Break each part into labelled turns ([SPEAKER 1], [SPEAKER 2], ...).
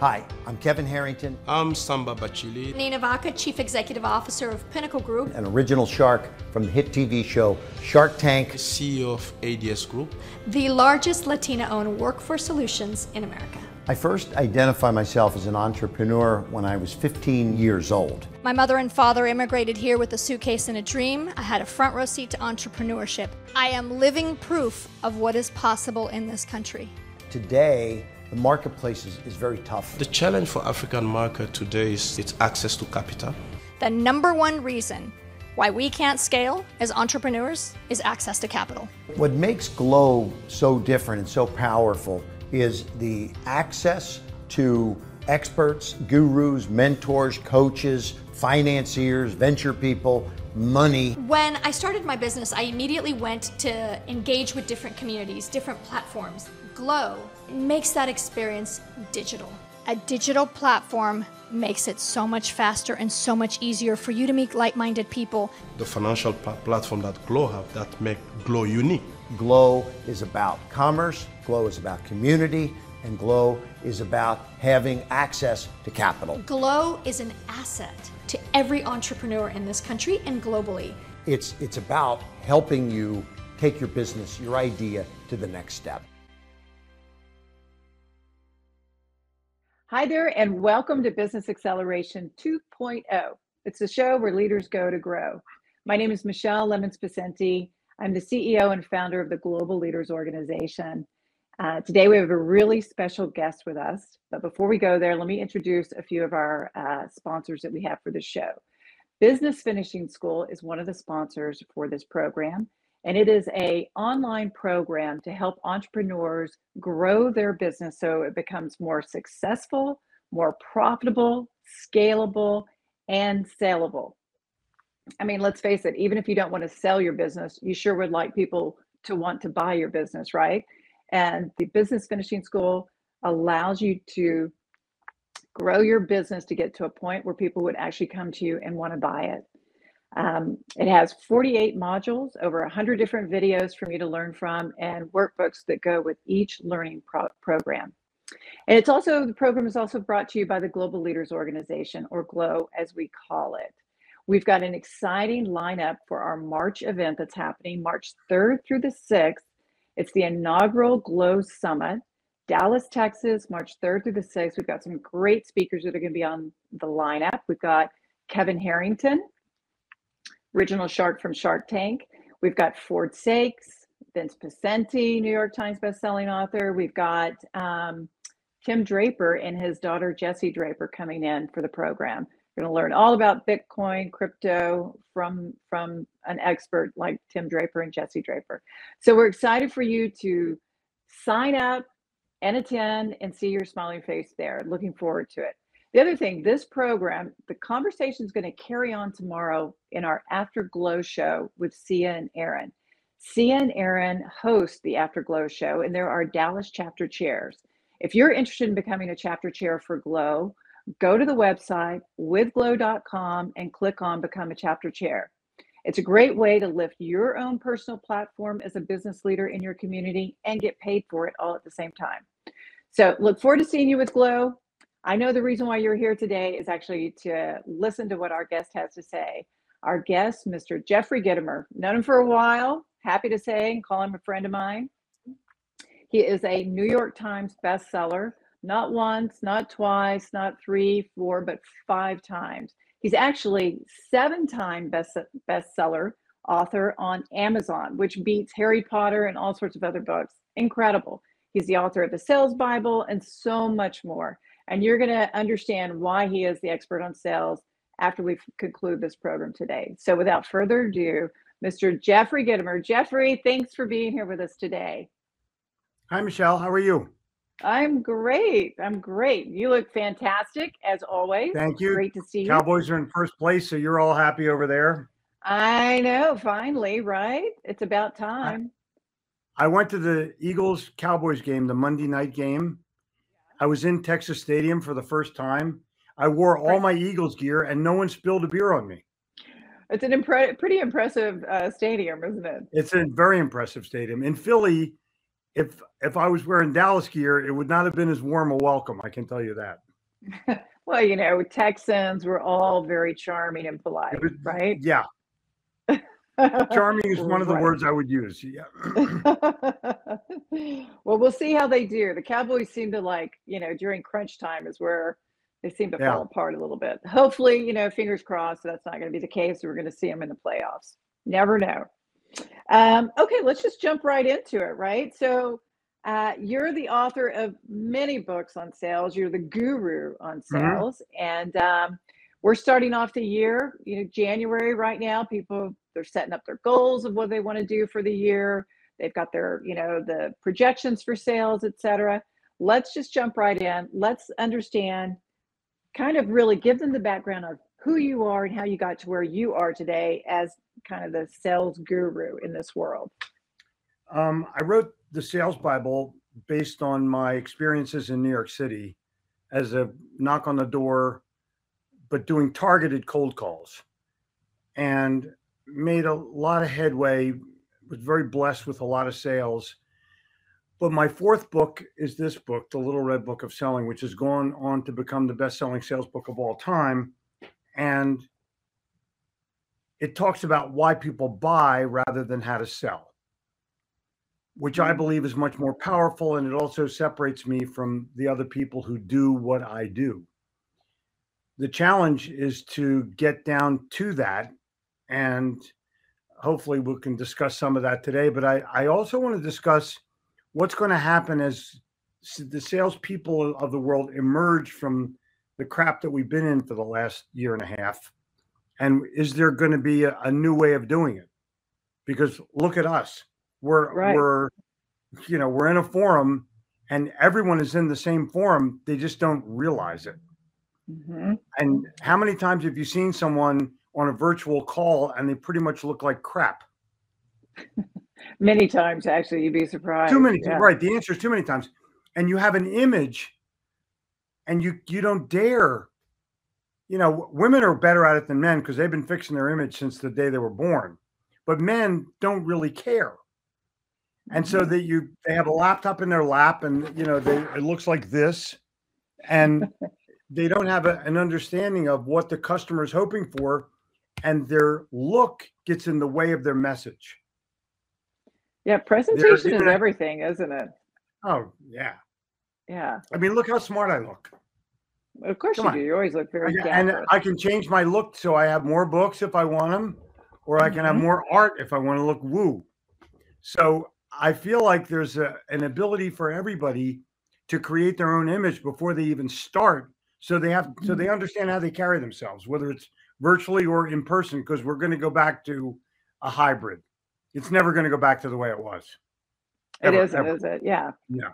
[SPEAKER 1] Hi, I'm Kevin Harrington.
[SPEAKER 2] I'm Samba Bachili.
[SPEAKER 3] Nina Vaca, Chief Executive Officer of Pinnacle Group.
[SPEAKER 1] An original shark from the hit TV show Shark Tank.
[SPEAKER 2] CEO of ADS Group.
[SPEAKER 3] The largest Latina-owned workforce solutions in America.
[SPEAKER 1] I first identified myself as an entrepreneur when I was 15 years old.
[SPEAKER 3] My mother and father immigrated here with a suitcase and a dream. I had a front row seat to entrepreneurship. I am living proof of what is possible in this country.
[SPEAKER 1] Today, the marketplace is, is very tough.
[SPEAKER 2] The challenge for African market today is its access to capital.
[SPEAKER 3] The number one reason why we can't scale as entrepreneurs is access to capital.
[SPEAKER 1] What makes Glow so different and so powerful is the access to experts, gurus, mentors, coaches, financiers, venture people, money.
[SPEAKER 3] When I started my business, I immediately went to engage with different communities, different platforms. Glow makes that experience digital. A digital platform makes it so much faster and so much easier for you to meet like-minded people.
[SPEAKER 2] The financial platform that Glow have that make Glow unique.
[SPEAKER 1] Glow is about commerce, Glow is about community, and Glow is about having access to capital.
[SPEAKER 3] Glow is an asset to every entrepreneur in this country and globally.
[SPEAKER 1] It's, it's about helping you take your business, your idea to the next step.
[SPEAKER 4] Hi there, and welcome to Business Acceleration 2.0. It's a show where leaders go to grow. My name is Michelle Lemons Pacenti. I'm the CEO and founder of the Global Leaders Organization. Uh, today, we have a really special guest with us. But before we go there, let me introduce a few of our uh, sponsors that we have for the show. Business Finishing School is one of the sponsors for this program, and it is a online program to help entrepreneurs grow their business so it becomes more successful, more profitable, scalable, and saleable. I mean, let's face it, even if you don't want to sell your business, you sure would like people to want to buy your business, right? And the business finishing school allows you to grow your business to get to a point where people would actually come to you and want to buy it. Um, it has 48 modules, over 100 different videos for me to learn from, and workbooks that go with each learning pro program. And it's also, the program is also brought to you by the Global Leaders Organization, or GLOW as we call it. We've got an exciting lineup for our March event that's happening March 3rd through the 6th. It's the inaugural GLOW Summit, Dallas, Texas, March 3rd through the 6th. We've got some great speakers that are going to be on the lineup. We've got Kevin Harrington, original shark from Shark Tank. We've got Ford Saeks, Vince Pacenti, New York Times bestselling author. We've got um, Tim Draper and his daughter Jesse Draper coming in for the program. We're going to learn all about Bitcoin, crypto from from an expert like Tim Draper and Jesse Draper. So we're excited for you to sign up and attend and see your smiling face there. Looking forward to it. The other thing, this program, the conversation is going to carry on tomorrow in our Afterglow show with Sia and Aaron. Sia and Aaron host the Afterglow show, and there are Dallas chapter chairs. If you're interested in becoming a chapter chair for Glow, go to the website withglow.com and click on Become a Chapter Chair. It's a great way to lift your own personal platform as a business leader in your community and get paid for it all at the same time. So, look forward to seeing you with Glow. I know the reason why you're here today is actually to listen to what our guest has to say. Our guest, Mr. Jeffrey Gitomer, known him for a while, happy to say and call him a friend of mine. He is a New York Times bestseller, not once, not twice, not three, four, but five times. He's actually seven-time best bestseller author on Amazon, which beats Harry Potter and all sorts of other books. Incredible. He's the author of the Sales Bible and so much more. And you're going to understand why he is the expert on sales after we conclude this program today. So without further ado, Mr. Jeffrey Gitomer. Jeffrey, thanks for being here with us today.
[SPEAKER 5] Hi, Michelle. How are you?
[SPEAKER 4] I'm great. I'm great. You look fantastic as always.
[SPEAKER 5] Thank you.
[SPEAKER 4] Great to see you.
[SPEAKER 5] Cowboys are in first place, so you're all happy over there.
[SPEAKER 4] I know, finally, right? It's about time.
[SPEAKER 5] I, I went to the Eagles Cowboys game, the Monday night game. I was in Texas Stadium for the first time. I wore all my Eagles gear and no one spilled a beer on me.
[SPEAKER 4] It's an impre- pretty impressive uh, stadium, isn't it?
[SPEAKER 5] It's a very impressive stadium. In Philly, if if I was wearing Dallas gear, it would not have been as warm a welcome. I can tell you that.
[SPEAKER 4] well, you know, Texans were all very charming and polite,
[SPEAKER 5] was,
[SPEAKER 4] right?
[SPEAKER 5] Yeah. Charming is one of the right. words I would use. Yeah.
[SPEAKER 4] well, we'll see how they do. The Cowboys seem to like, you know, during crunch time is where they seem to yeah. fall apart a little bit. Hopefully, you know, fingers crossed that's not going to be the case. We're going to see them in the playoffs. Never know. Um, okay, let's just jump right into it, right? So, uh, you're the author of many books on sales. You're the guru on mm-hmm. sales, mm-hmm. and um, we're starting off the year. You know, January right now. People they're setting up their goals of what they want to do for the year. They've got their, you know, the projections for sales, etc. Let's just jump right in. Let's understand kind of really give them the background of who you are and how you got to where you are today as kind of the sales guru in this world.
[SPEAKER 5] Um, I wrote the Sales Bible based on my experiences in New York City as a knock on the door, but doing targeted cold calls and made a lot of headway, was very blessed with a lot of sales but my fourth book is this book, The Little Red Book of Selling, which has gone on to become the best selling sales book of all time. And it talks about why people buy rather than how to sell, which I mm-hmm. believe is much more powerful. And it also separates me from the other people who do what I do. The challenge is to get down to that. And hopefully we can discuss some of that today. But I, I also want to discuss what's going to happen as the salespeople of the world emerge from the crap that we've been in for the last year and a half? And is there going to be a, a new way of doing it? Because look at us. We're right. we're you know, we're in a forum and everyone is in the same forum. They just don't realize it. Mm-hmm. And how many times have you seen someone on a virtual call and they pretty much look like crap?
[SPEAKER 4] Many times, actually, you'd be surprised.
[SPEAKER 5] Too many, yeah. right? The answer is too many times, and you have an image, and you you don't dare. You know, women are better at it than men because they've been fixing their image since the day they were born, but men don't really care. And so mm-hmm. that you they have a laptop in their lap, and you know they it looks like this, and they don't have a, an understanding of what the customer is hoping for, and their look gets in the way of their message.
[SPEAKER 4] Yeah, presentation is everything, isn't it?
[SPEAKER 5] Oh, yeah.
[SPEAKER 4] Yeah.
[SPEAKER 5] I mean, look how smart I look.
[SPEAKER 4] Of course Come you on. do. You always look very
[SPEAKER 5] I, And I can change my look so I have more books if I want them, or I can mm-hmm. have more art if I want to look woo. So I feel like there's a, an ability for everybody to create their own image before they even start. So they have so they understand how they carry themselves, whether it's virtually or in person, because we're going to go back to a hybrid it's never going to go back to the way it was.
[SPEAKER 4] Ever, it isn't, ever. is it? Yeah.
[SPEAKER 5] Yeah.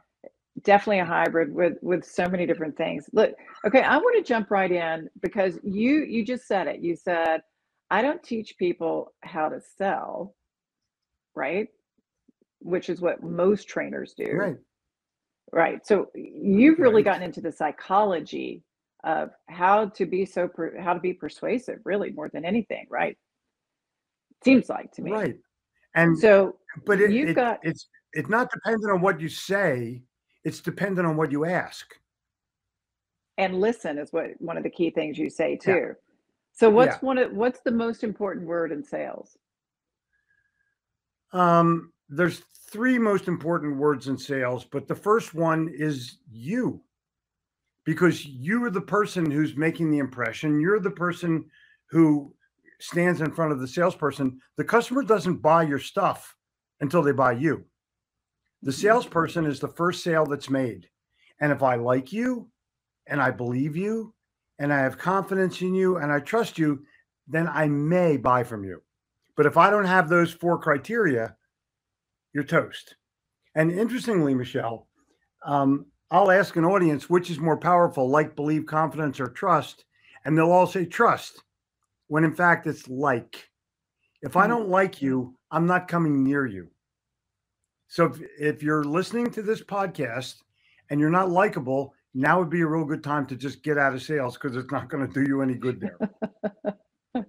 [SPEAKER 4] Definitely a hybrid with with so many different things. Look, okay, I want to jump right in because you you just said it. You said, I don't teach people how to sell, right? Which is what most trainers do.
[SPEAKER 5] Right.
[SPEAKER 4] Right. So you've really right. gotten into the psychology of how to be so per, how to be persuasive, really more than anything, right? Seems like to me.
[SPEAKER 5] Right. And
[SPEAKER 4] so,
[SPEAKER 5] but it, you've it, got it's it's not dependent on what you say; it's dependent on what you ask.
[SPEAKER 4] And listen is what one of the key things you say too. Yeah. So, what's yeah. one of what's the most important word in sales?
[SPEAKER 5] Um, there's three most important words in sales, but the first one is you, because you are the person who's making the impression. You're the person who stands in front of the salesperson, the customer doesn't buy your stuff until they buy you. The mm-hmm. salesperson is the first sale that's made. And if I like you and I believe you and I have confidence in you and I trust you, then I may buy from you. But if I don't have those four criteria, you're toast. And interestingly, Michelle, um, I'll ask an audience which is more powerful, like, believe, confidence, or trust. And they'll all say trust when in fact it's like. If I hmm. don't like you, I'm not coming near you. So if, if you're listening to this podcast and you're not likable, now would be a real good time to just get out of sales because it's not going to do you any good there.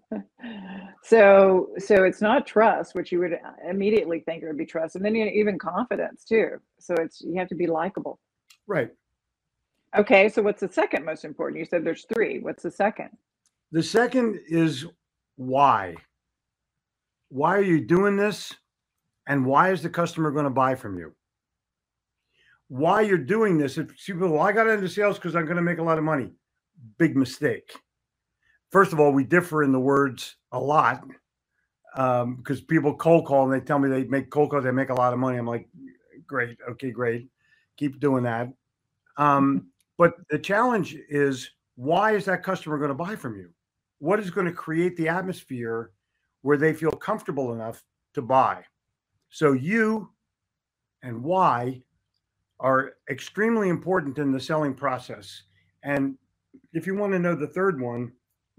[SPEAKER 4] so so it's not trust which you would immediately think it would be trust and then even confidence too so it's you have to be likable
[SPEAKER 5] right.
[SPEAKER 4] Okay so what's the second most important? You said there's three. What's the second?
[SPEAKER 5] The second is why. Why are you doing this? And why is the customer going to buy from you? Why you're doing this if people well i got into sales because i'm going to make a lot of money. Big mistake. First of all, we differ in the words a lot um, because people cold call and they tell me they make cold calls, they make a lot of money. I'm like, great, okay, great, keep doing that. Um, but the challenge is, why is that customer going to buy from you? What is going to create the atmosphere where they feel comfortable enough to buy? So you and why are extremely important in the selling process. And if you want to know the third one,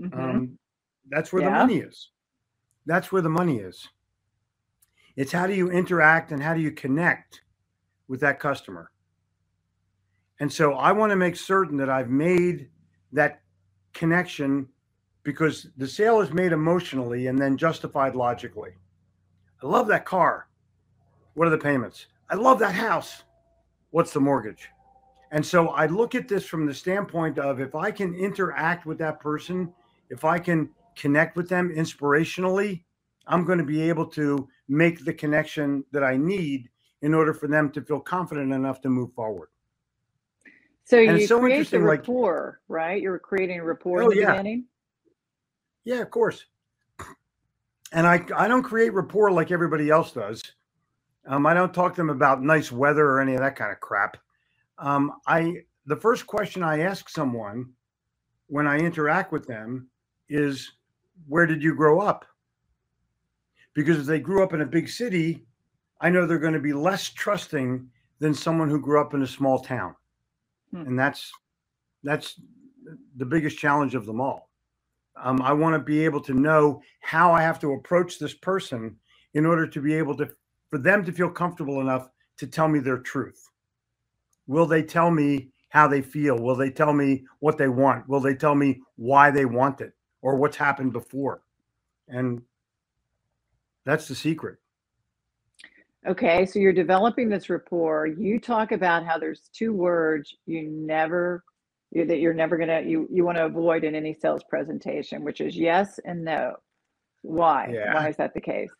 [SPEAKER 5] Mm-hmm. Um, that's where yeah. the money is. That's where the money is. It's how do you interact and how do you connect with that customer? And so I want to make certain that I've made that connection because the sale is made emotionally and then justified logically. I love that car. What are the payments? I love that house. What's the mortgage? And so I look at this from the standpoint of if I can interact with that person if I can connect with them inspirationally, I'm going to be able to make the connection that I need in order for them to feel confident enough to move forward.
[SPEAKER 4] So and you so create the rapport, like, right? You're creating a rapport oh, in the yeah. beginning.
[SPEAKER 5] Yeah, of course. And I I don't create rapport like everybody else does. Um, I don't talk to them about nice weather or any of that kind of crap. Um, I the first question I ask someone when I interact with them is where did you grow up? Because if they grew up in a big city, I know they're going to be less trusting than someone who grew up in a small town. Hmm. And that's that's the biggest challenge of them all. Um, I want to be able to know how I have to approach this person in order to be able to for them to feel comfortable enough to tell me their truth. Will they tell me how they feel? Will they tell me what they want? Will they tell me why they want it? or what's happened before. And that's the secret.
[SPEAKER 4] Okay, so you're developing this rapport. You talk about how there's two words you never you, that you're never gonna you you want to avoid in any sales presentation, which is yes and no. Why? Yeah. Why is that the case?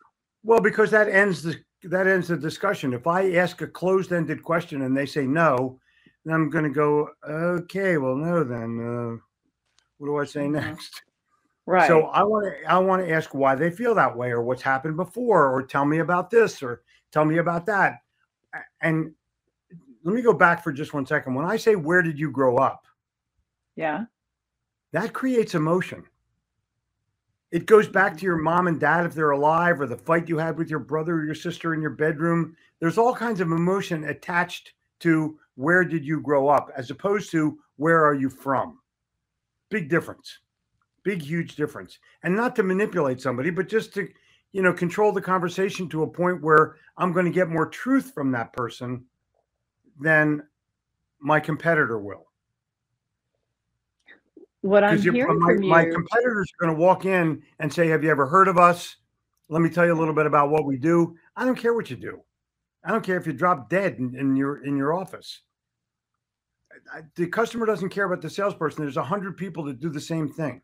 [SPEAKER 5] Well, because that ends the that ends the discussion. If I ask a closed-ended question and they say no, then I'm going to go, okay, well, no, then uh, what do I say mm-hmm. next?
[SPEAKER 4] Right.
[SPEAKER 5] So I want to I want to ask why they feel that way or what's happened before or tell me about this or tell me about that. And let me go back for just one second. When I say where did you grow up?
[SPEAKER 4] Yeah.
[SPEAKER 5] That creates emotion. It goes back to your mom and dad if they're alive or the fight you had with your brother or your sister in your bedroom. There's all kinds of emotion attached to where did you grow up as opposed to where are you from? Big difference big huge difference and not to manipulate somebody but just to you know control the conversation to a point where i'm going to get more truth from that person than my competitor will.
[SPEAKER 4] What i'm hearing
[SPEAKER 5] my,
[SPEAKER 4] from you
[SPEAKER 5] my competitors are going to walk in and say have you ever heard of us? Let me tell you a little bit about what we do. I don't care what you do. I don't care if you drop dead in, in your in your office. The customer doesn't care about the salesperson. There's a hundred people that do the same thing.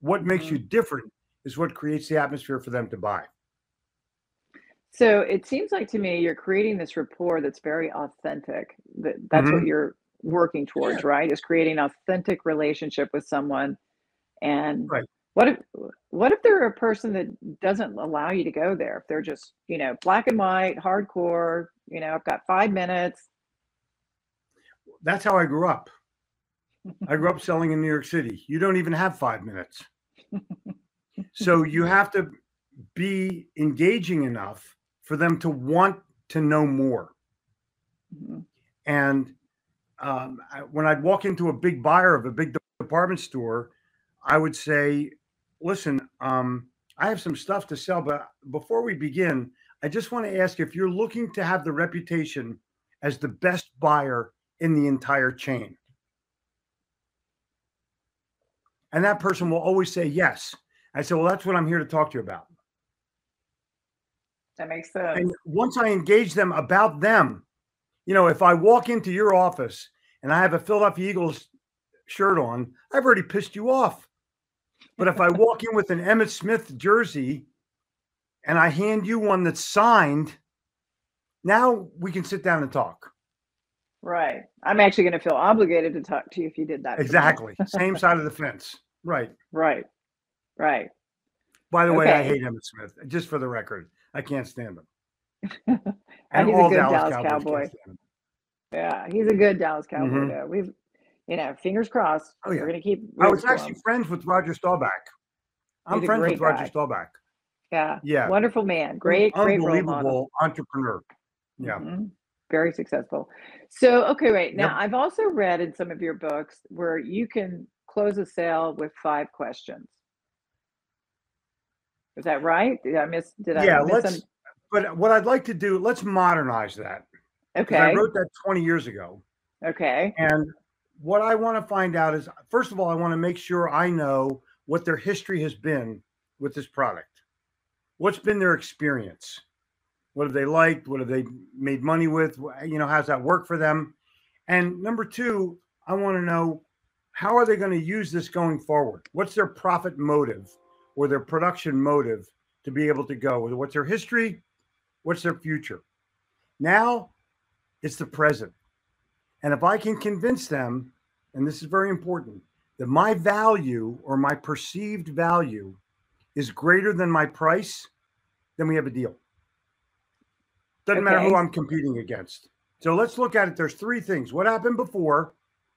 [SPEAKER 5] What makes you mm-hmm. different is what creates the atmosphere for them to buy.
[SPEAKER 4] So it seems like to me you're creating this rapport that's very authentic. That that's mm-hmm. what you're working towards, yeah. right? Is creating an authentic relationship with someone. And right. what if what if they're a person that doesn't allow you to go there? If they're just, you know, black and white, hardcore, you know, I've got five minutes.
[SPEAKER 5] That's how I grew up. I grew up selling in New York City. You don't even have five minutes so you have to be engaging enough for them to want to know more. Mm-hmm. And um, when I'd walk into a big buyer of a big department store, I would say, listen, um, I have some stuff to sell, but before we begin, I just want to ask if you're looking to have the reputation as the best buyer in the entire chain. And that person will always say yes. I said, well, that's what I'm here to talk to you about.
[SPEAKER 4] That makes sense.
[SPEAKER 5] And once I engage them about them, you know, if I walk into your office and I have a Philadelphia Eagles shirt on, I've already pissed you off. But if I walk in with an Emmitt Smith jersey and I hand you one that's signed, now we can sit down and talk.
[SPEAKER 4] Right. I'm actually going to feel obligated to talk to you if you did that.
[SPEAKER 5] Exactly. Same side of the fence. Right.
[SPEAKER 4] Right. Right.
[SPEAKER 5] By the way, I hate Emmitt Smith. Just for the record, I can't stand him.
[SPEAKER 4] And he's a
[SPEAKER 5] all
[SPEAKER 4] good
[SPEAKER 5] Dallas,
[SPEAKER 4] Dallas
[SPEAKER 5] Cowboys
[SPEAKER 4] Cowboy.
[SPEAKER 5] can't stand him.
[SPEAKER 4] Yeah, he's a good Dallas Cowboy.
[SPEAKER 5] Mhm.
[SPEAKER 4] Though we've, you know, fingers crossed.
[SPEAKER 5] Oh, yeah.
[SPEAKER 4] We're going to keep.
[SPEAKER 5] I was actually
[SPEAKER 4] him.
[SPEAKER 5] friends with Roger Staubach. I'm
[SPEAKER 4] He's
[SPEAKER 5] friends with Roger. Staubach.
[SPEAKER 4] Yeah.
[SPEAKER 5] Yeah.
[SPEAKER 4] Wonderful man. Great, great role model.
[SPEAKER 5] unbelievable entrepreneur. Yeah.
[SPEAKER 4] Mhm. Very successful. So, okay, wait. Now,
[SPEAKER 5] Yep.
[SPEAKER 4] I've also read in some of your books where you can close a sale with five questions. Is that right? Did I miss? Did I
[SPEAKER 5] yeah, let's.
[SPEAKER 4] some-
[SPEAKER 5] But what I'd like to do, let's modernize that.
[SPEAKER 4] Okay.
[SPEAKER 5] I wrote that 20 years ago,
[SPEAKER 4] okay.
[SPEAKER 5] and what I want to find out is, first of all, I want to make sure I know what their history has been with this product. What's been their experience? What have they liked? What have they made money with? You know, how's that work for them? And number two, I want to know how are they going to use this going forward? What's their profit motive or their production motive to be able to go? What's their history? What's their future? Now it's the present. And if I can convince them, and this is very important, that my value or my perceived value is greater than my price, then we have a deal. Doesn't matter who I'm competing against. So let's look at it. There's three things. What happened before?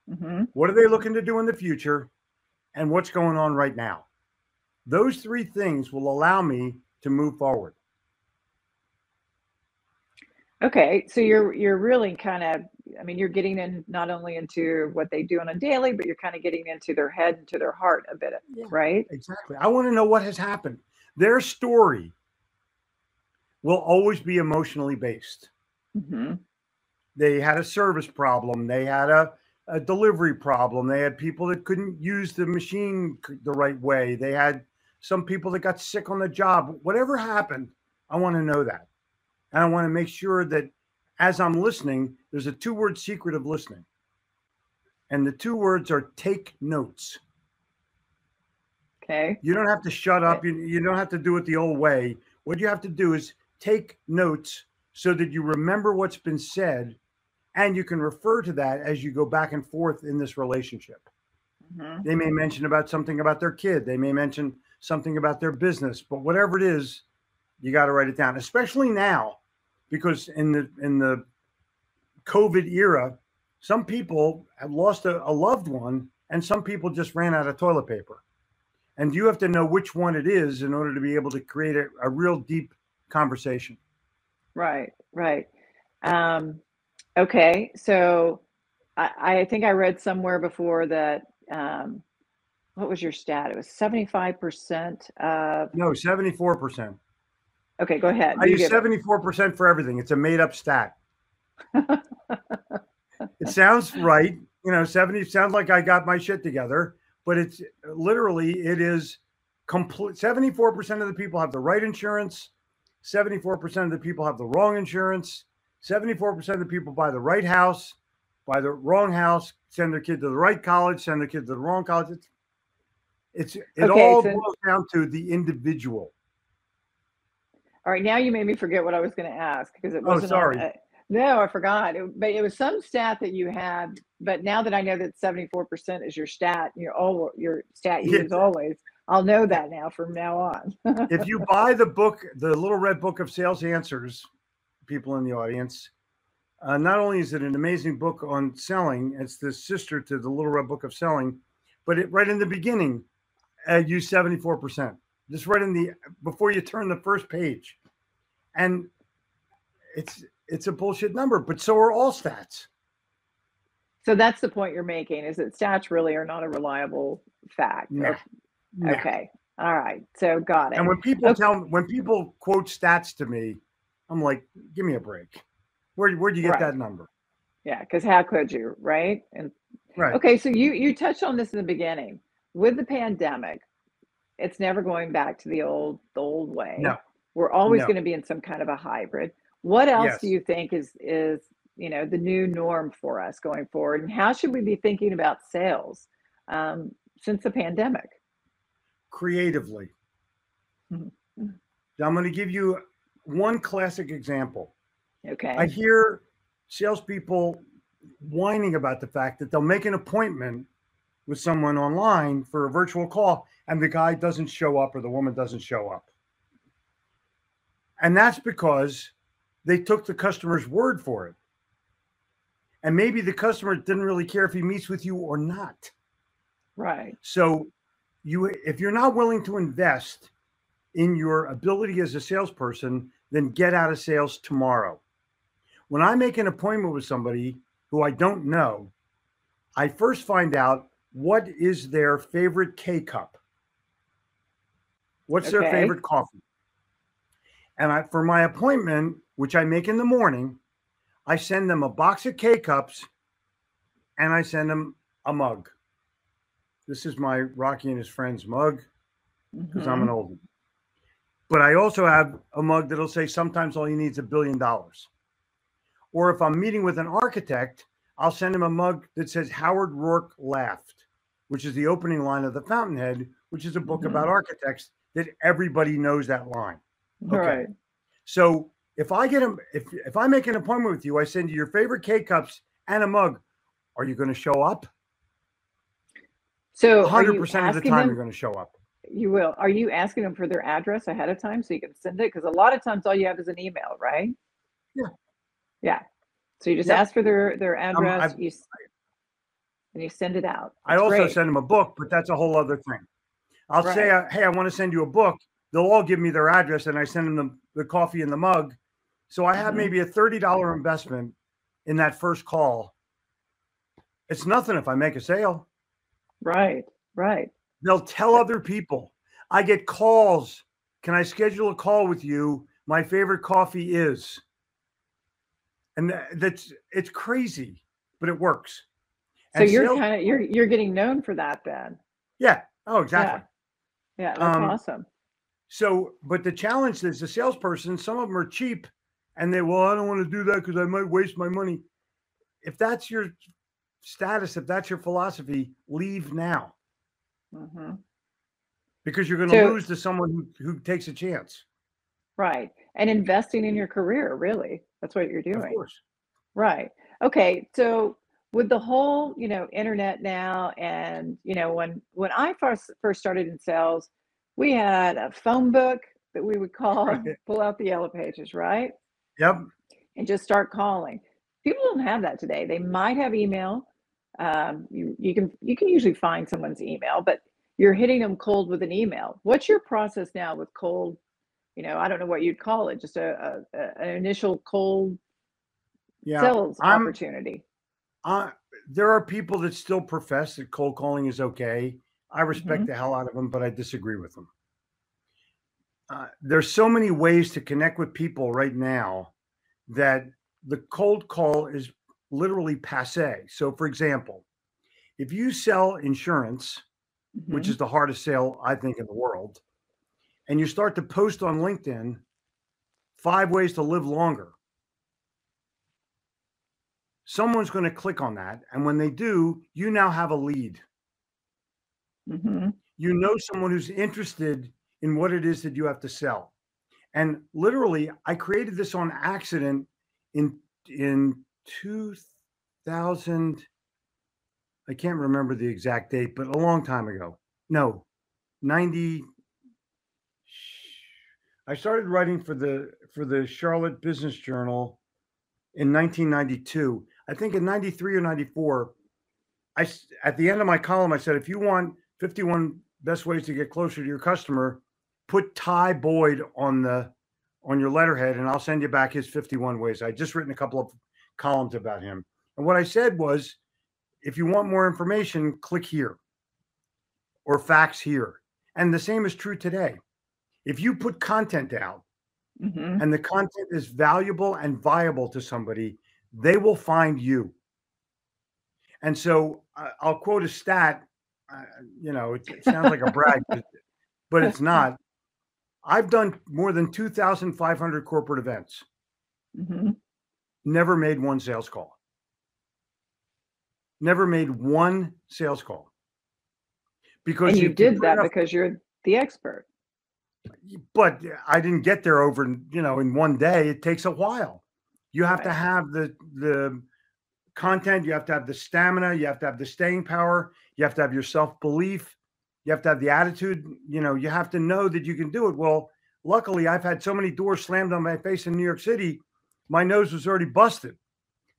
[SPEAKER 4] hmm
[SPEAKER 5] What are they looking to do in the future? And what's going on right now? Those three things will allow me to move forward.
[SPEAKER 4] Okay. So you're you're really kind of. I mean, you're getting in not only into what they do on a daily, but you're kind of getting into their head and to their heart a bit,
[SPEAKER 3] Yeah.
[SPEAKER 4] right?
[SPEAKER 5] Exactly. I want to know what has happened. Their story will always be emotionally based.
[SPEAKER 4] hmm
[SPEAKER 5] They had a service problem, they had a, a delivery problem, they had people that couldn't use the machine the right way, they had some people that got sick on the job. Whatever happened, I want to know that. And I want to make sure that as I'm listening, there's a two word secret of listening. And the two words are take notes.
[SPEAKER 4] Okay.
[SPEAKER 5] You don't have to shut up. You, you don't have to do it the old way. What you have to do is take notes so that you remember what's been said and you can refer to that as you go back and forth in this relationship.
[SPEAKER 4] hmm
[SPEAKER 5] They may mention about something about their kid, they may mention something about their business, but whatever it is, you got to write it down, especially now because in the in the COVID era, some people have lost a, a loved one and some people just ran out of toilet paper. And you have to know which one it is in order to be able to create a, a real deep conversation.
[SPEAKER 4] Right, right. Um, okay, so I, I think I read somewhere before that um, what was your stat? It was seventy-five percent of.
[SPEAKER 5] No, 74%.
[SPEAKER 4] Okay, go ahead.
[SPEAKER 5] I
[SPEAKER 4] You
[SPEAKER 5] use 74% for everything. It's a made up stat. it sounds right. You know, 70 sounds like I got my shit together, but it's literally, it is complete. 74% of the people have the right insurance. 74% of the people have the wrong insurance. 74% of the people buy the right house, buy the wrong house, send their kid to the right college, send their kid to the wrong college. It's, it's it
[SPEAKER 4] Okay,
[SPEAKER 5] all
[SPEAKER 4] so-
[SPEAKER 5] boils down to the individual.
[SPEAKER 4] All right, now you made me forget what I was going to ask because it
[SPEAKER 5] Oh,
[SPEAKER 4] wasn't. on-
[SPEAKER 5] sorry.
[SPEAKER 4] uh, no, I forgot. It, but it was some stat that you had. But now that I know that seventy-four percent is your stat, your all your stat you
[SPEAKER 5] Yeah.
[SPEAKER 4] use always. I'll know that now from now on.
[SPEAKER 5] if you buy the book, the Little Red Book of Sales Answers, people in the audience, uh, not only is it an amazing book on selling, it's the sister to the Little Red Book of Selling, but it right in the beginning, uh, use seventy four percent, just right in the before you turn the first page, and it's it's a bullshit number, but so are all stats.
[SPEAKER 4] So that's the point you're making is that stats really are not a reliable fact. Or-
[SPEAKER 5] No.
[SPEAKER 4] Okay. All right. So got it.
[SPEAKER 5] And when people
[SPEAKER 4] Okay.
[SPEAKER 5] tell when people quote stats to me, I'm like, give me a break. Where where'd you get
[SPEAKER 4] Right.
[SPEAKER 5] that number?
[SPEAKER 4] yeah, because how could you, right? And
[SPEAKER 5] Right.
[SPEAKER 4] okay, so you you touched on this in the beginning with the pandemic. It's never going back to the old the old way.
[SPEAKER 5] No.
[SPEAKER 4] We're always
[SPEAKER 5] No.
[SPEAKER 4] going to be in some kind of a hybrid. What else
[SPEAKER 5] Yes.
[SPEAKER 4] do you think is is you know the new norm for us going forward, and how should we be thinking about sales um, since the pandemic?
[SPEAKER 5] creatively.
[SPEAKER 4] Mhm.
[SPEAKER 5] I'm going to give you one classic example.
[SPEAKER 4] Okay.
[SPEAKER 5] I hear salespeople whining about the fact that they'll make an appointment with someone online for a virtual call and the guy doesn't show up or the woman doesn't show up. And that's because they took the customer's word for it. And maybe the customer didn't really care if he meets with you or not.
[SPEAKER 4] right.
[SPEAKER 5] So you if you're not willing to invest in your ability as a salesperson, then get out of sales tomorrow. When I make an appointment with somebody who I don't know, I first find out what is their favorite K cup. What's their favorite coffee? And I for my appointment, which I make in the morning, I send them a box of K cups and I send them a mug. This is my Rocky and his friends mug because I'm
[SPEAKER 4] Mhm.
[SPEAKER 5] an old one. But I also have a mug that'll say sometimes all you need is a billion dollars. Or if I'm meeting with an architect, I'll send him a mug that says Howard Roark laughed, which is the opening line of The Fountainhead, which is a book
[SPEAKER 4] Mhm.
[SPEAKER 5] about architects that everybody knows that line. Okay.
[SPEAKER 4] Right.
[SPEAKER 5] So if I get him, if if I make an appointment with you, I send you your favorite K cups and a mug. Are you going to show up?
[SPEAKER 4] So
[SPEAKER 5] 100% of the time
[SPEAKER 4] them-
[SPEAKER 5] you're going to show up.
[SPEAKER 4] You will. Are you asking them for their address ahead of time so you can send it? Because a lot of times all you have is an email, right?
[SPEAKER 5] Yeah.
[SPEAKER 4] Yeah. So you just
[SPEAKER 5] Yep.
[SPEAKER 4] ask for their their address,
[SPEAKER 5] I've-
[SPEAKER 4] you and you send it out.
[SPEAKER 5] I also
[SPEAKER 4] great.
[SPEAKER 5] send them a book, but that's a whole other thing. I'll say,
[SPEAKER 4] Right.
[SPEAKER 5] uh, "Hey, I want to send you a book." They'll all give me their address, and I send them the, the coffee and the mug. So I have
[SPEAKER 4] Mhm.
[SPEAKER 5] maybe a thirty dollar investment in that first call. It's nothing if I make a sale.
[SPEAKER 4] Right. Right.
[SPEAKER 5] They'll tell other people. I get calls. Can I schedule a call with you? My favorite coffee is. And that's it's crazy, but it works.
[SPEAKER 4] So
[SPEAKER 5] And
[SPEAKER 4] you're kind of you're you're getting known for that then.
[SPEAKER 5] yeah. Oh, exactly.
[SPEAKER 4] Yeah. That's
[SPEAKER 5] Um,
[SPEAKER 4] awesome.
[SPEAKER 5] So, but the challenge is the salesperson, some of them are cheap and they, well, I don't want to do that because I might waste my money. If that's your status, if that's your philosophy, leave now
[SPEAKER 4] hmm
[SPEAKER 5] because you're going to
[SPEAKER 4] So-
[SPEAKER 5] lose to someone who, who takes a chance.
[SPEAKER 4] Right. And investing in your career, really. That's what you're
[SPEAKER 5] Of
[SPEAKER 4] doing.
[SPEAKER 5] course.
[SPEAKER 4] Right. Okay. So with the whole, you know, internet now, and you know, when when I first first started in sales, we had a phone book that we would call,
[SPEAKER 5] Right.
[SPEAKER 4] pull out the yellow pages, right,
[SPEAKER 5] Yep.
[SPEAKER 4] and just start calling. People don't have that today. They might have email. Um, you you can you can usually find someone's email, but you're hitting them cold with an email. What's your process now with cold? You know, I don't know what you'd call it. Just a, a, a an initial cold
[SPEAKER 5] Yeah.
[SPEAKER 4] sales
[SPEAKER 5] I'm-
[SPEAKER 4] opportunity.
[SPEAKER 5] Uh, there are people that still profess that cold calling is okay. I respect
[SPEAKER 4] Mhm.
[SPEAKER 5] the hell out of them, but I disagree with them. Uh, there's so many ways to connect with people right now that the cold call is literally passe. So, for example, if you sell insurance, which
[SPEAKER 4] Mhm.
[SPEAKER 5] is the hardest sale I think in the world, and you start to post on LinkedIn five ways to live longer, someone's going to click on that. And when they do, you now have a lead.
[SPEAKER 4] Mhm.
[SPEAKER 5] You know someone who's interested in what it is that you have to sell. And literally, I created this on accident in in 2000 I can't remember the exact date, but a long time ago. No, 90 I started writing for the for the Charlotte Business Journal in 1992. I think in 93 or 94 I at the end of my column I said if you want 51 best ways to get closer to your customer, put Ty Boyd on the on your letterhead and I'll send you back his 51 ways. I just written a couple of columns about him. And what I said was if you want more information, click here or fax here. And the same is true today. If you put content out
[SPEAKER 4] Mhm.
[SPEAKER 5] and the content is valuable and viable to somebody, they will find you. And so uh, I'll quote a stat. Uh, you know, it, it sounds like a brag, but it's not. I've done more than 2,500 corporate events.
[SPEAKER 4] Mhm.
[SPEAKER 5] Never made one sales call. Never made one sales call. Because
[SPEAKER 4] And you
[SPEAKER 5] if
[SPEAKER 4] did that because you're the expert.
[SPEAKER 5] but I didn't get there over, you know, in one day. It takes a while. You have to have the the content, you have to have the stamina, you have to have the staying power, you have to have your self-belief, you have to have the attitude, you know, you have to know that you can do it. Well, luckily I've had so many doors slammed on my face in New York City, my nose was already busted.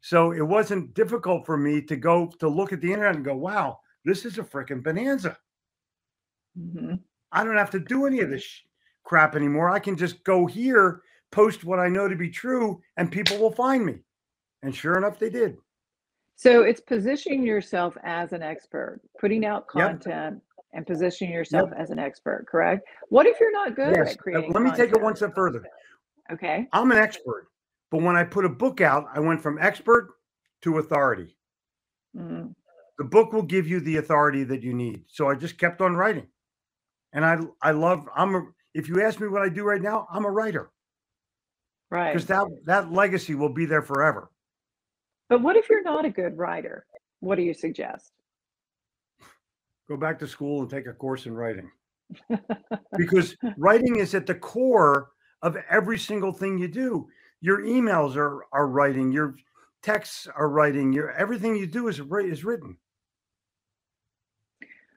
[SPEAKER 5] So it wasn't difficult for me to go to look at the internet and go, wow, this is a freaking bonanza.
[SPEAKER 4] Mhm.
[SPEAKER 5] I don't have to do any of this sh- crap anymore. I can just go here, post what I know to be true, and people will find me. And sure enough, they did.
[SPEAKER 4] So it's positioning yourself as an expert, putting out
[SPEAKER 5] Yep.
[SPEAKER 4] content and positioning yourself as an expert, correct? What if you're not good
[SPEAKER 5] Yes.
[SPEAKER 4] at creating
[SPEAKER 5] Let me take it one step further.
[SPEAKER 4] Okay.
[SPEAKER 5] I'm an expert, but when I put a book out, I went from expert to authority.
[SPEAKER 4] Mm,
[SPEAKER 5] The book will give you the authority that you need. So I just kept on writing. And I I love I'm a if you ask me what I do right now, I'm a writer
[SPEAKER 4] right.
[SPEAKER 5] because that that legacy will be there forever.
[SPEAKER 4] But what if you're not a good writer? What do you suggest?
[SPEAKER 5] go back to school and take a course in writing because writing is at the core of every single thing you do your emails are are writing your texts are writing your everything you do is is written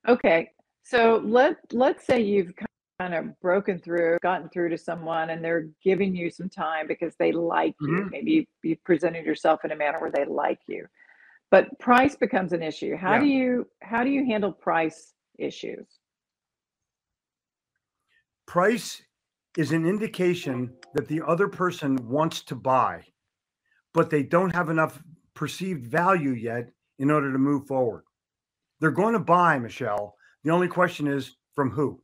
[SPEAKER 4] Okay. So let let's say you've kind of broken through, gotten through to someone and they're giving you some time because they like you.
[SPEAKER 5] Mhm.
[SPEAKER 4] Maybe you, you presented yourself in a manner where they like you. But price becomes an issue. How
[SPEAKER 5] Yeah.
[SPEAKER 4] do you how do you handle price issues?
[SPEAKER 5] price is an indication that the other person wants to buy but they don't have enough perceived value yet in order to move forward they're going to buy michelle the only question is from who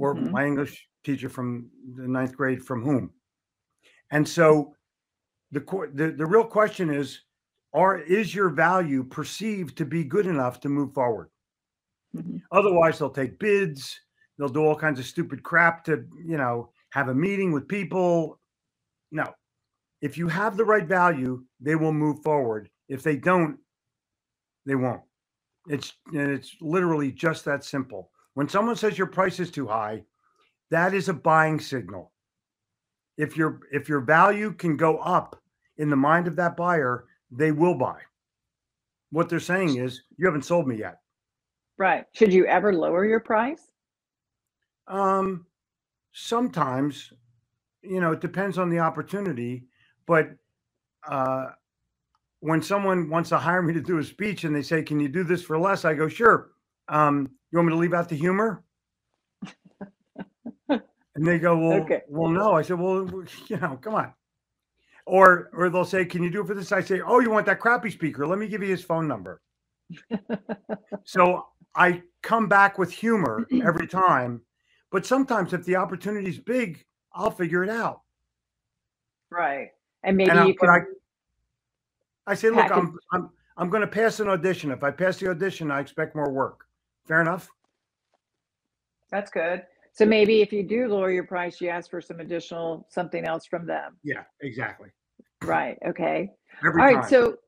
[SPEAKER 5] or
[SPEAKER 4] Mhm.
[SPEAKER 5] my english teacher from the ninth grade from whom and so the, the the real question is are is your value perceived to be good enough to move forward
[SPEAKER 4] Mhm.
[SPEAKER 5] Otherwise, they'll take bids. They'll do all kinds of stupid crap to, you know, have a meeting with people. No. If you have the right value, they will move forward. If they don't, they won't. It's and it's literally just that simple. When someone says your price is too high, that is a buying signal. If your if your value can go up in the mind of that buyer, they will buy. What they're saying is, you haven't sold me yet.
[SPEAKER 4] Right. Should you ever lower your price?
[SPEAKER 5] Um, sometimes, you know, it depends on the opportunity, but uh, when someone wants to hire me to do a speech and they say, "Can you do this for less?" I go, "Sure." Um, you want me to leave out the humor? and they go, "Well,
[SPEAKER 4] Okay.
[SPEAKER 5] well, no." I said, "Well, you know, come on." Or, or they'll say, "Can you do it for this?" I say, "Oh, you want that crappy speaker? Let me give you his phone number." so I come back with humor every time, but sometimes if the opportunity's big, I'll figure it out.
[SPEAKER 4] Right. And maybe
[SPEAKER 5] And
[SPEAKER 4] you can
[SPEAKER 5] I, I say, look, I'm I'm I'm going to pass an audition. If I pass the audition, I expect more work. Fair enough.
[SPEAKER 4] that's good. So maybe if you do lower your price, you ask for some additional something else from them.
[SPEAKER 5] Yeah, exactly.
[SPEAKER 4] Right. Okay.
[SPEAKER 5] Every
[SPEAKER 4] All right.
[SPEAKER 5] time.
[SPEAKER 4] So,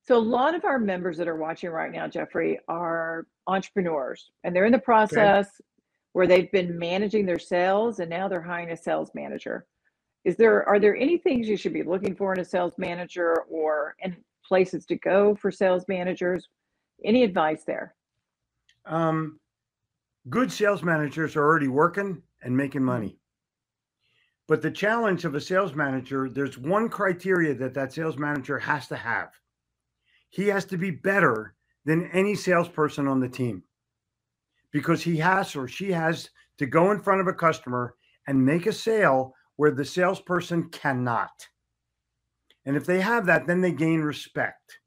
[SPEAKER 4] so a lot of our members that are watching right now, Jeffrey, are entrepreneurs, and they're in the process where they've been managing their sales, and now they're hiring a sales manager. Is there are there any things you should be looking for in a sales manager, or and places to go for sales managers? Any advice there?
[SPEAKER 5] Um, good sales managers are already working and making money. But the challenge of a sales manager, there's one criteria that that sales manager has to have. He has to be better than any salesperson on the team because he has or she has to go in front of a customer and make a sale where the salesperson cannot. And if they have that, then they gain respect.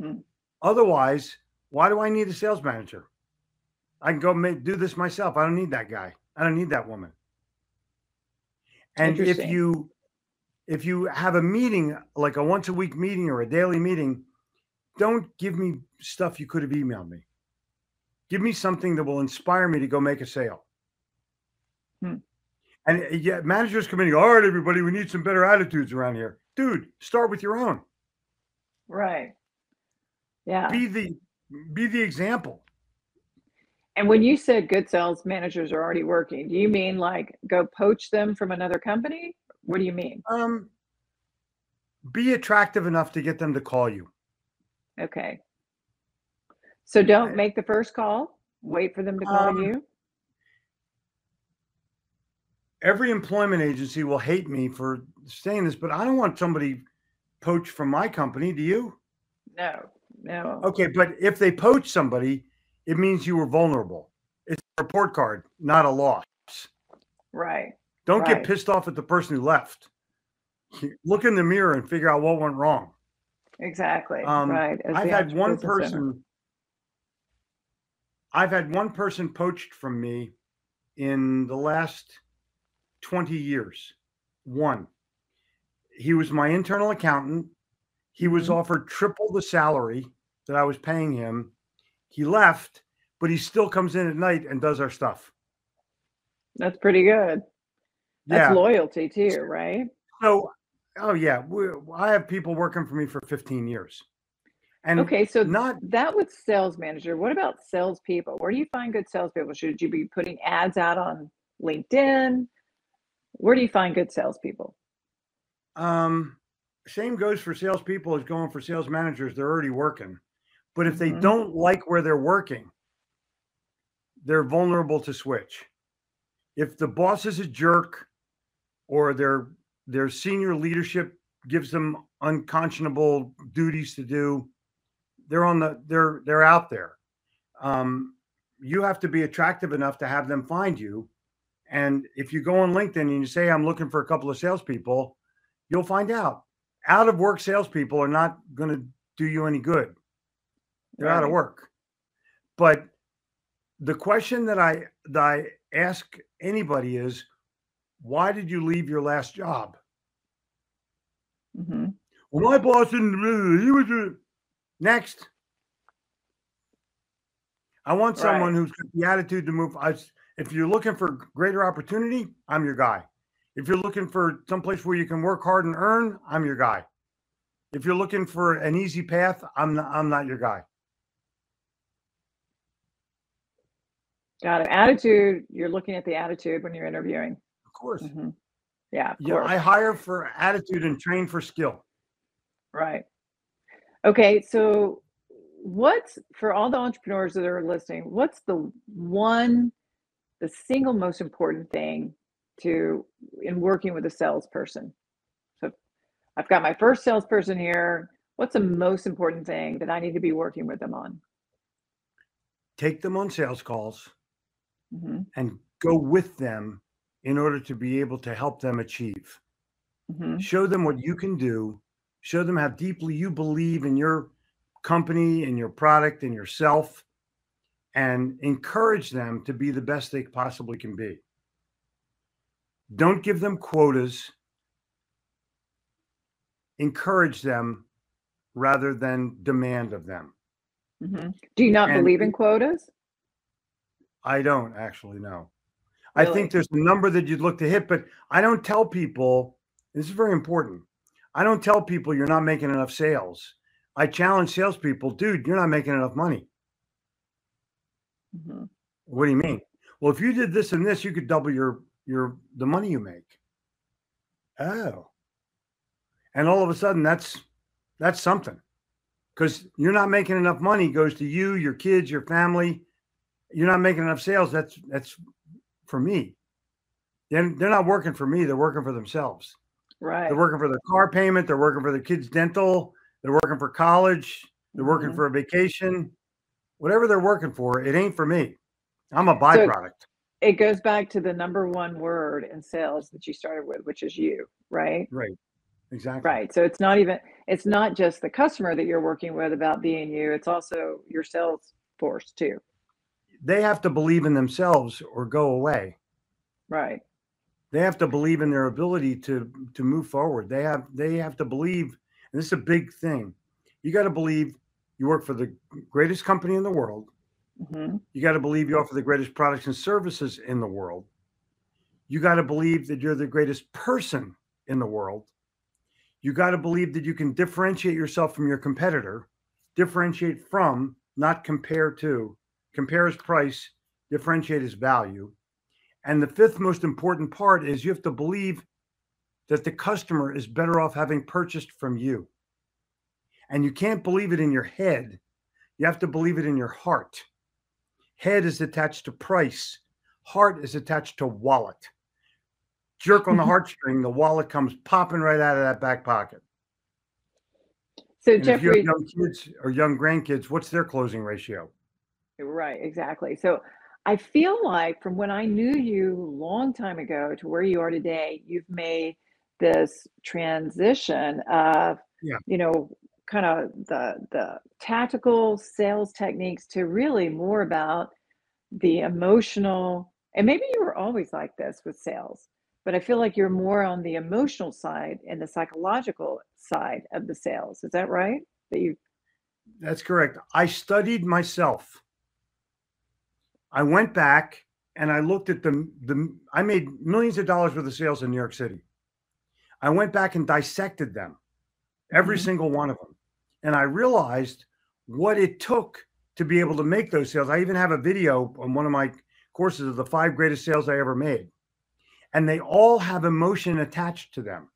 [SPEAKER 4] Hmm.
[SPEAKER 5] Otherwise, why do I need a sales manager? I can go make, do this myself. I don't need that guy. I don't need that woman. And if you if you have a meeting like a once a week meeting or a daily meeting, don't give me stuff you could have emailed me. Give me something that will inspire me to go make a sale. Hmm. And uh, yeah, managers come in go, all right, everybody, we need some better attitudes around here. Dude, start with your own.
[SPEAKER 4] Right. Yeah.
[SPEAKER 5] Be the be the example.
[SPEAKER 4] And when you said good sales managers are already working, do you mean like go poach them from another company? What do you mean?
[SPEAKER 5] Um be attractive enough to get them to call you.
[SPEAKER 4] Okay. So don't make the first call. Wait for them to call
[SPEAKER 5] Um,
[SPEAKER 4] you.
[SPEAKER 5] Every employment agency will hate me for saying this, but I don't want somebody poached from my company. Do you?
[SPEAKER 4] No, no.
[SPEAKER 5] Okay, but if they poach somebody, it means you were vulnerable. It's a report card, not a loss.
[SPEAKER 4] Right.
[SPEAKER 5] Don't
[SPEAKER 4] Right.
[SPEAKER 5] get pissed off at the person who left. Look in the mirror and figure out what went wrong.
[SPEAKER 4] Exactly.
[SPEAKER 5] Um,
[SPEAKER 4] right. as
[SPEAKER 5] I've had one person. I've had one person poached from me in the last 20 years. One. He was my internal accountant. He was
[SPEAKER 4] Mhm.
[SPEAKER 5] offered triple the salary that I was paying him. He left, but he still comes in at night and does our stuff.
[SPEAKER 4] That's pretty good. That's
[SPEAKER 5] yeah.
[SPEAKER 4] loyalty too, right?
[SPEAKER 5] So, oh yeah, we, I have people working for me for 15 years. And
[SPEAKER 4] Okay, so
[SPEAKER 5] not
[SPEAKER 4] that with sales manager. What about salespeople? Where do you find good salespeople? Should you be putting ads out on LinkedIn? Where do you find good salespeople?
[SPEAKER 5] Um, same goes for salespeople as going for sales managers. They're already working, but if they
[SPEAKER 4] Mhm.
[SPEAKER 5] don't like where they're working, they're vulnerable to switch. If the boss is a jerk, or their their senior leadership gives them unconscionable duties to do, they're on the they're they're out there. Um, you have to be attractive enough to have them find you. And if you go on LinkedIn and you say, I'm looking for a couple of salespeople, you'll find out. Out of work salespeople are not going to do you any good. They're out of work. But the question that I that I ask anybody is, why did you leave your last job?
[SPEAKER 4] hmm
[SPEAKER 5] Well, my boss didn't. He was next. I want someone
[SPEAKER 4] Right.
[SPEAKER 5] who's got the attitude to move. I, if you're looking for greater opportunity, I'm your guy. If you're looking for someplace where you can work hard and earn, I'm your guy. If you're looking for an easy path, I'm not, I'm not your guy.
[SPEAKER 4] Got it. Attitude. You're looking at the attitude when you're interviewing.
[SPEAKER 5] Of course.
[SPEAKER 4] hmm Yeah, of
[SPEAKER 5] Yeah,
[SPEAKER 4] course.
[SPEAKER 5] I hire for attitude and train for skill.
[SPEAKER 4] Right. Okay, so what's for all the entrepreneurs that are listening, what's the one, the single most important thing to in working with a salesperson? So I've got my first salesperson here. What's the most important thing that I need to be working with them on?
[SPEAKER 5] Take them on sales calls
[SPEAKER 4] hmm
[SPEAKER 5] and go with them in order to be able to help them achieve.
[SPEAKER 4] hmm
[SPEAKER 5] show them what you can do. Show them how deeply you believe in your company and your product and yourself and encourage them to be the best they possibly can be. Don't give them quotas. Encourage them rather than demand of them.
[SPEAKER 4] Hmm Do you not
[SPEAKER 5] And
[SPEAKER 4] believe in quotas?
[SPEAKER 5] I don't actually know. I think there's a number that you'd look to hit but i don't tell people this is very important i don't tell people you're not making enough sales. I challenge salespeople dude you're not making enough money.
[SPEAKER 4] Hmm
[SPEAKER 5] what do you mean? Well if you did this and this you could double your your the money you make. Oh. And all of a sudden that's that's something because you're not making enough money goes to you your kids your family you're not making enough sales that's that's for me then they're not working for me they're working for themselves
[SPEAKER 4] Right.
[SPEAKER 5] they're working for their car payment they're working for their kids dental they're working for college they're working
[SPEAKER 4] Mhm.
[SPEAKER 5] for a vacation whatever they're working for it ain't for me i'm a byproduct
[SPEAKER 4] It goes back to the number one word in sales that you started with, which is you, right?
[SPEAKER 5] right exactly
[SPEAKER 4] Right. So it's not even it's not just the customer that you're working with about being you, it's also your sales force too.
[SPEAKER 5] They have to believe in themselves or go away.
[SPEAKER 4] Right.
[SPEAKER 5] they have to believe in their ability to to move forward. They have they have to believe and this is a big thing. You got to believe you work for the greatest company in the world.
[SPEAKER 4] Hmm
[SPEAKER 5] you got to believe you offer the greatest products and services in the world. You got to believe that you're the greatest person in the world. You got to believe that you can differentiate yourself from your competitor, differentiate from, not compare to, compare his price, differentiate his value. And the fifth most important part is you have to believe that the customer is better off having purchased from you. And you can't believe it in your head. You have to believe it in your heart. Head is attached to price, heart is attached to wallet. Jerk on the heartstring, the wallet comes popping right out of that back pocket.
[SPEAKER 4] So,
[SPEAKER 5] And if you have
[SPEAKER 4] Jeffrey,
[SPEAKER 5] young kids or young grandkids, what's their closing ratio?
[SPEAKER 4] Right, exactly. So, I feel like from when I knew you long time ago to where you are today, you've made this transition of,
[SPEAKER 5] Yeah.
[SPEAKER 4] you know, kind of the the tactical sales techniques to really more about the emotional. And maybe you were always like this with sales, but I feel like you're more on the emotional side and the psychological side of the sales. Is that right? That you
[SPEAKER 5] That's correct. I studied myself. I went back and I looked at the the I made millions of dollars worth of sales in New York City. I went back and dissected them, every
[SPEAKER 4] Mhm.
[SPEAKER 5] single one of them. And I realized what it took to be able to make those sales. I even have a video on one of my courses of the five greatest sales I ever made. And they all have emotion attached to them.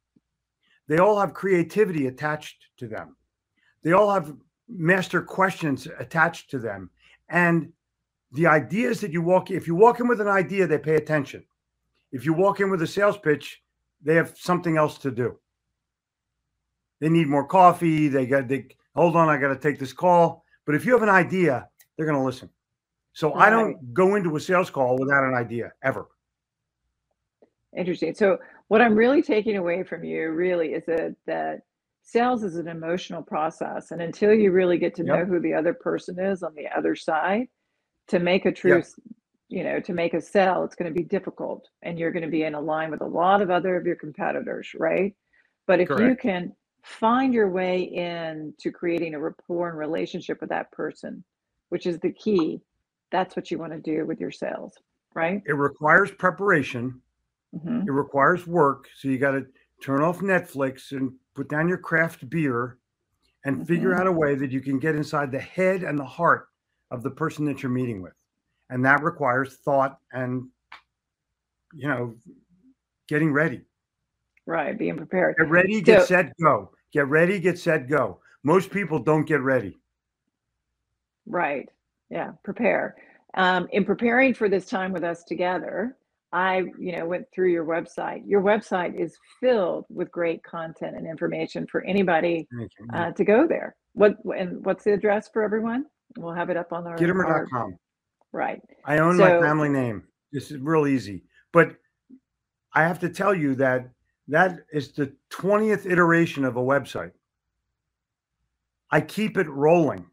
[SPEAKER 5] They all have creativity attached to them. They all have master questions attached to them. And the ideas that you walk, if you walk in with an idea, they pay attention. If you walk in with a sales pitch, they have something else to do. They need more coffee. They got, they, hold on, I got to take this call. But if you have an idea, they're going to listen. So I don't go into a sales call without an idea ever.
[SPEAKER 4] Interesting. So what I'm really taking away from you really is that that sales is an emotional process, and until you really get to know who the other person is on the other side, to make a true,
[SPEAKER 5] Yeah.
[SPEAKER 4] you know, to make a sell, it's going to be difficult, and you're going to be in a line with a lot of other of your competitors, right? But if you can find your way in to creating a rapport and relationship with that person, which is the key, that's what you want to do with your sales, right?
[SPEAKER 5] It requires preparation.
[SPEAKER 4] hmm
[SPEAKER 5] It requires work. So you got to turn off Netflix and put down your craft beer and figure
[SPEAKER 4] Mhm.
[SPEAKER 5] out a way that you can get inside the head and the heart of the person that you're meeting with. And that requires thought and, you know, getting ready.
[SPEAKER 4] Right, being prepared.
[SPEAKER 5] Get ready, get
[SPEAKER 4] So-
[SPEAKER 5] set, go. Get ready, get set, go. Most people don't get ready.
[SPEAKER 4] Right. Yeah, prepare. Um, in preparing for this time with us together, I, you know, went through your website. Your website is filled with great content and information for anybody uh, to go there. What and what's the address for everyone? We'll have it up on our,
[SPEAKER 5] Gitomer.com.
[SPEAKER 4] right.
[SPEAKER 5] I own
[SPEAKER 4] So-
[SPEAKER 5] my family name. This is real easy. But I have to tell you that that is the 20th iteration of a website. I keep it rolling.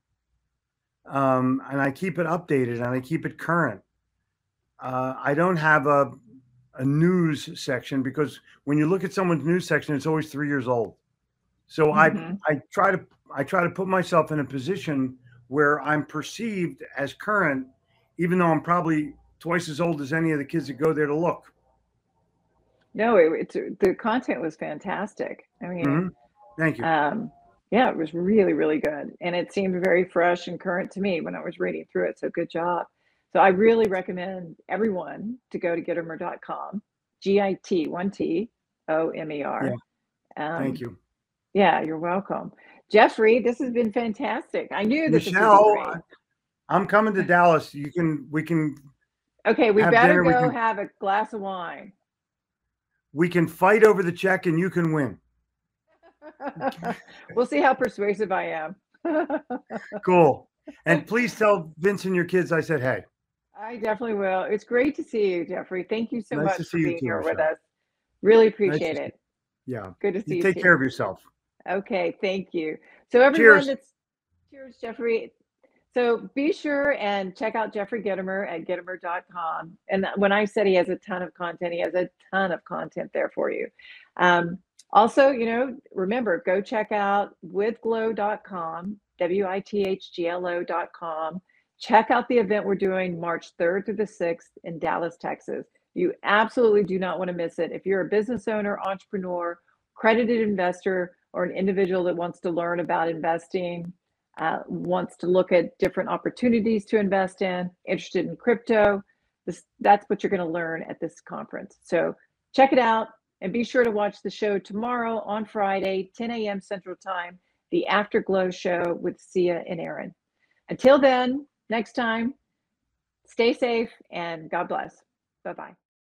[SPEAKER 5] Um, and I keep it updated and I keep it current. Uh, I don't have a, a news section because when you look at someone's news section, it's always three years old. So
[SPEAKER 4] Mhm.
[SPEAKER 5] I I try to I try to put myself in a position where I'm perceived as current, even though I'm probably twice as old as any of the kids that go there to look.
[SPEAKER 4] No, it, the content was fantastic. I mean,
[SPEAKER 5] Mhm. Thank you.
[SPEAKER 4] Um, yeah, it was really, really good. And it seemed very fresh and current to me when I was reading through it. So good job. So I really recommend everyone to go to gitomer.com, G I T, one T O M E R. Um,
[SPEAKER 5] Thank you.
[SPEAKER 4] Yeah, you're welcome. Jeffrey, this has been fantastic. I knew this
[SPEAKER 5] Michelle. I'm coming to Dallas. You can we can
[SPEAKER 4] Okay, we better
[SPEAKER 5] dinner, we
[SPEAKER 4] go
[SPEAKER 5] can-
[SPEAKER 4] have a glass of wine.
[SPEAKER 5] we can fight over the check and you can win.
[SPEAKER 4] we'll see how persuasive I am.
[SPEAKER 5] Cool. And please tell Vince and your kids I said hey.
[SPEAKER 4] I definitely will. It's great to see you, Jeffrey. Thank you so
[SPEAKER 5] Nice
[SPEAKER 4] much
[SPEAKER 5] to
[SPEAKER 4] for being here with us. Really appreciate
[SPEAKER 5] see-
[SPEAKER 4] it.
[SPEAKER 5] Yeah.
[SPEAKER 4] Good to see
[SPEAKER 5] You
[SPEAKER 4] you.
[SPEAKER 5] take
[SPEAKER 4] too.
[SPEAKER 5] care of yourself.
[SPEAKER 4] Okay, thank you. So everyone
[SPEAKER 5] Cheers.
[SPEAKER 4] that's cheers, Jeffrey. So be sure and check out Jeffrey Gitomer at gitomer.com. And when I said he has a ton of content, he has a ton of content there for you. Um, also, you know, remember, go check out withglow.com, W-I-T-H-G-L-O.com. Check out the event we're doing March 3rd through the 6th in Dallas, Texas. You absolutely do not want to miss it. If you're a business owner, entrepreneur, credited investor, or an individual that wants to learn about investing, uh, wants to look at different opportunities to invest in, interested in crypto, this, that's what you're going to learn at this conference. So check it out and be sure to watch the show tomorrow on Friday, 10 a.m. Central Time, the Afterglow show with Sia and Aaron. Until then, next time, stay safe and God bless. Bye bye.